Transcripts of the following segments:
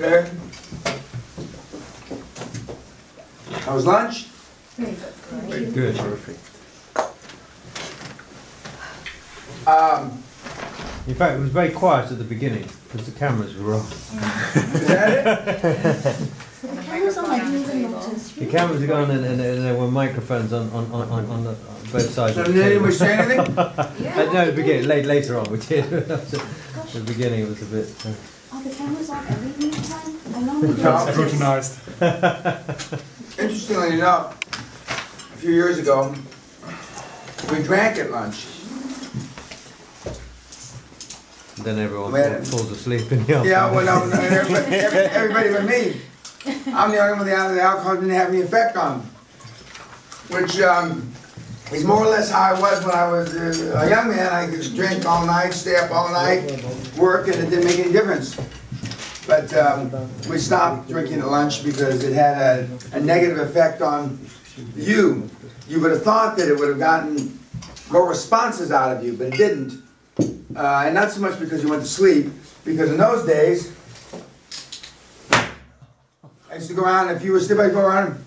Okay? How was lunch? Very good. Um, In fact, it was very quiet at the beginning because the cameras were off. is that it? The cameras are I didn't even notice. The cameras were on and, and, and there were microphones on, on, on, on, on the, on both sides. So of the did anyone table. say anything? Uh, no, the beginning, late, later on we did. At the beginning it was a bit. Uh, Are the cameras on every meeting time? I normally do. No. Scrutinized. Interestingly enough, a few years ago, we drank at lunch. then everyone Man. falls asleep in the afternoon. Yeah, well, no, no, everybody, every- everybody but me. I'm the only one that the alcohol didn't have any effect on. Which, um, is more or less how I was when I was uh, a young man. I could drink all night, stay up all night, work, and it didn't make any difference. But, um, we stopped drinking at lunch because it had a, a negative effect on you. You would have thought that it would have gotten more responses out of you, but it didn't. Uh, and not so much because you went to sleep, because in those days, I used to go around, if you were asleep, I'd go around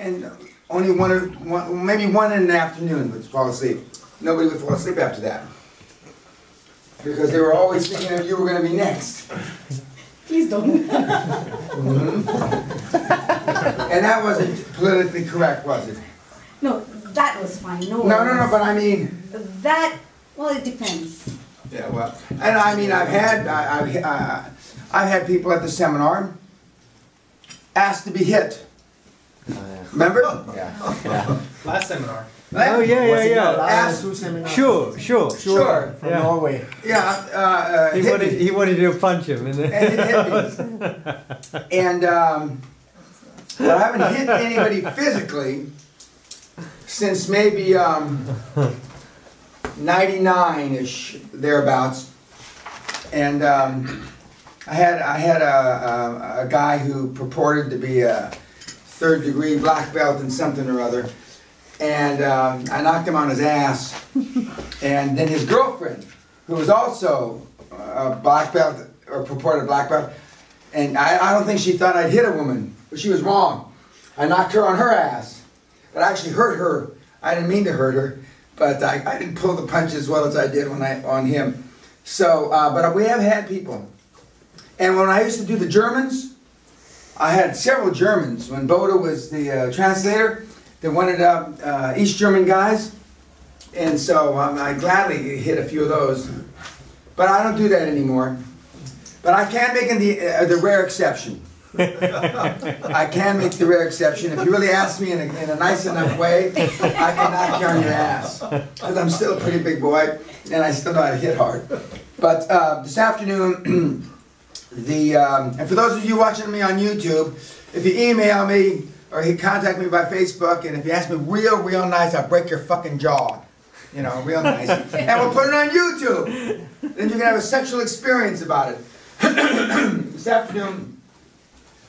and only one, or- one, maybe one in the afternoon would fall asleep. Nobody would fall asleep after that. Because they were always thinking that you were gonna be next. Please don't. And that wasn't politically correct, was it? No, that was fine, no. No, no, no, but I mean, That, well, it depends. Yeah, well, and I mean, I've had, I- I've, uh, I've had people at the seminar ask to be hit. Remember? Yeah. Last seminar. Oh, yeah, yeah, yeah. Ask, Sure, sure. sure, From Yeah. Norway. yeah, uh, uh, He wanted, me. he wanted to punch him. And And it hit me. And, um, but I haven't hit anybody physically since maybe, um, ninety-nine-ish, thereabouts. And, um, I had, I had a, a, a guy who purported to be a third-degree black belt in something or other. And, um, I knocked him on his ass. And then his girlfriend, who was also a black belt, or purported black belt, and I, I don't think she thought I'd hit a woman, but she was wrong. I knocked her on her ass, but I actually hurt her. I didn't mean to hurt her, but I, I didn't pull the punch as well as I did when I on him. So, uh, but we have had people, and when I used to do the Germans, I had several Germans. When Boda was the uh, translator, they wanted uh, uh, East German guys, and so um, I gladly hit a few of those. But I don't do that anymore. But I can make the, uh, the rare exception. I can make the rare exception. If you really ask me in a, in a nice enough way, I can knock you on your ass. Because I'm still a pretty big boy, and I still know how to hit hard. But uh, this afternoon, the um, and for those of you watching me on YouTube, if you email me or you contact me by Facebook, and if you ask me real, real nice, I'll break your fucking jaw. You know, real nice. and we'll put it on YouTube. Then you can have a sexual experience about it. this afternoon,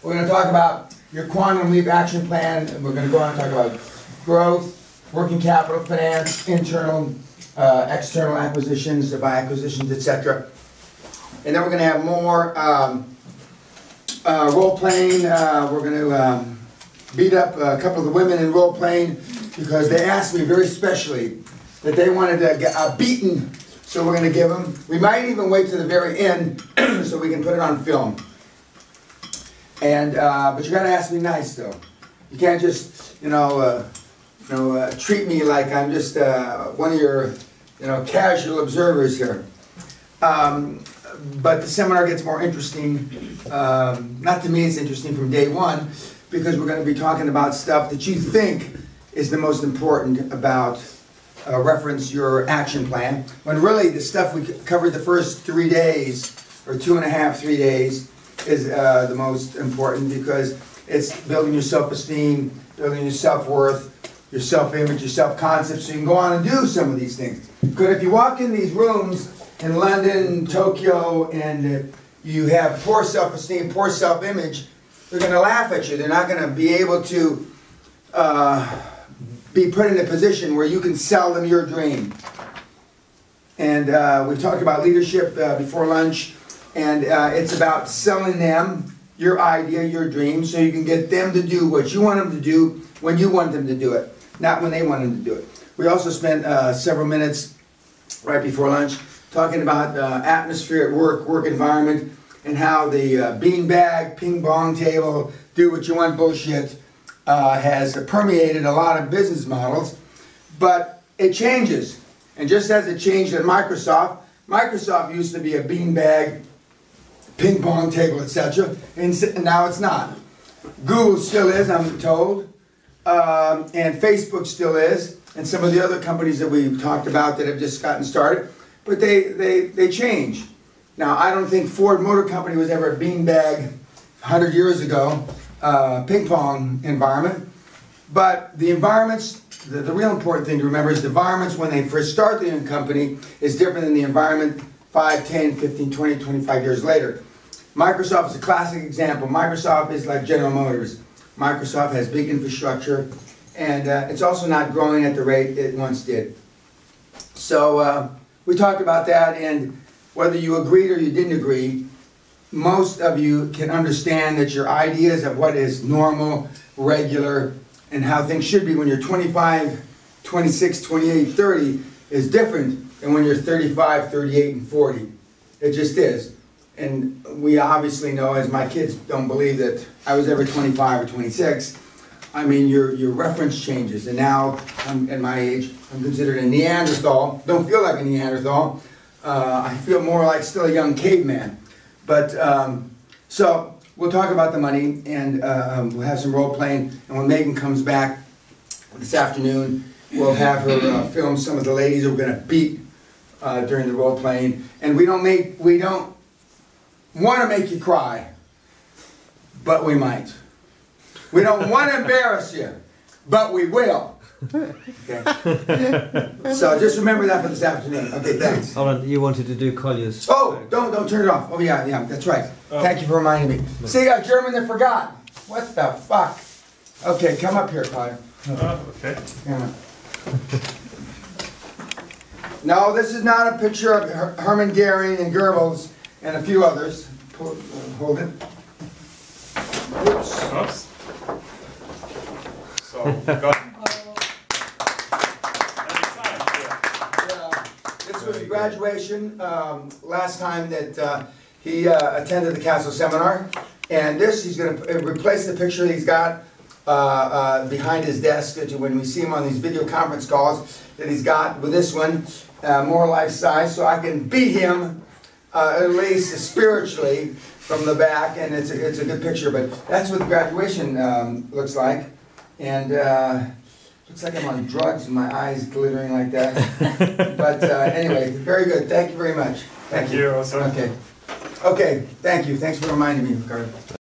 we're going to talk about your quantum leap action plan, and we're going to go on and talk about growth, working capital, finance, internal, uh, external acquisitions, buy acquisitions, etc. And then we're going to have more um, uh, role playing. Uh, we're going to um, beat up a couple of the women in role playing because they asked me very specially that they wanted to get a beaten. So we're going to give them. We might even wait to the very end so we can put it on film. And uh, but you got to ask me nice though. You can't just you know uh, you know uh, treat me like I'm just uh, one of your you know casual observers here. Um, but the seminar gets more interesting. Um, not to me, it's interesting from day one because we're going to be talking about stuff that you think is the most important about uh, reference your action plan. When really the stuff we covered the first three days or two and a half, three days is uh, the most important because it's building your self-esteem, building your self-worth, your self-image, your self-concept, so you can go on and do some of these things. Because if you walk in these rooms in London, Tokyo, and you have poor self-esteem, poor self-image, they're going to laugh at you. They're not going to be able to uh, be put in a position where you can sell them your dream. And uh, we talked about leadership uh, before lunch. And uh, it's about selling them your idea, your dream, so you can get them to do what you want them to do when you want them to do it, not when they want them to do it. We also spent uh, several minutes right before lunch talking about uh, atmosphere at work, work environment, and how the uh, beanbag, ping pong table, do what you want bullshit uh, has permeated a lot of business models. But it changes. And just as it changed at Microsoft, Microsoft used to be a beanbag, ping pong table, etc. And now it's not. Google still is, I'm told. Um, and Facebook still is. And some of the other companies that we've talked about that have just gotten started. But they, they, they change. Now, I don't think Ford Motor Company was ever a beanbag 100 years ago, uh, ping pong environment. But the environments, the, the real important thing to remember is the environments when they first start the company is different than the environment 5, 10, 15, 20, 25 years later. Microsoft is a classic example. Microsoft is like General Motors. Microsoft has big infrastructure, and uh, it's also not growing at the rate it once did. So uh, we talked about that, and whether you agreed or you didn't agree, most of you can understand that your ideas of what is normal, regular, and how things should be when you're 25, 26, 28, 30 is different than when you're 35, 38, and 40. It just is. And we obviously know, as my kids don't believe that I was ever 25 or 26, I mean, your, your reference changes. And now, I'm, at my age, I'm considered a Neanderthal. Don't feel like a Neanderthal. Uh, I feel more like still a young caveman. But, um, so, we'll talk about the money and uh, um, we'll have some role playing. And when Megan comes back this afternoon, we'll have her uh, film some of the ladies who we're going to beat uh, during the role playing. And we don't make, we don't want to make you cry, but we might. We don't want to embarrass you, but we will. Okay. So just remember that for this afternoon. Okay, thanks. Hold on, you wanted to do Collier's. Oh, don't don't turn it off. Oh yeah, yeah, that's right. Thank you for reminding me. See, a German that forgot. What the fuck? Okay, come up here, Clyde. Oh, okay. Yeah. No, this is not a picture of Her- Hermann Goering and Goebbels and a few others. Uh, Hold it. Whoops. Oops. So, we got. And it's signed, yeah. Uh, This was a graduation, um, last time that uh, he uh, attended the Castle Seminar. And this, he's gonna uh, replace the picture he's got uh, uh, behind his desk, that when we see him on these video conference calls, that he's got with this one, uh, more life size, so I can beat him, uh, at least spiritually, from the back, and it's a, it's a good picture, but that's what graduation um, looks like. And uh, looks like I'm on drugs, and my eyes glittering like that. But uh, anyway, very good, thank you very much. Thank you also. Okay, okay, thank you, thanks for reminding me, Ricardo.